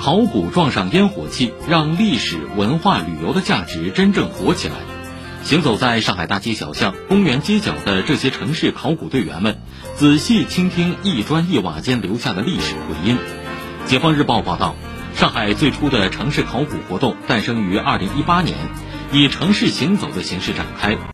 考古撞上烟火气，让历史文化旅游的价值真正活起来。行走在上海大街小巷、公园街角的这些城市考古队员们，仔细倾听一砖一瓦间留下的历史回音。解放日报报道，上海最初的城市考古活动诞生于2018年，以城市行走的形式展开。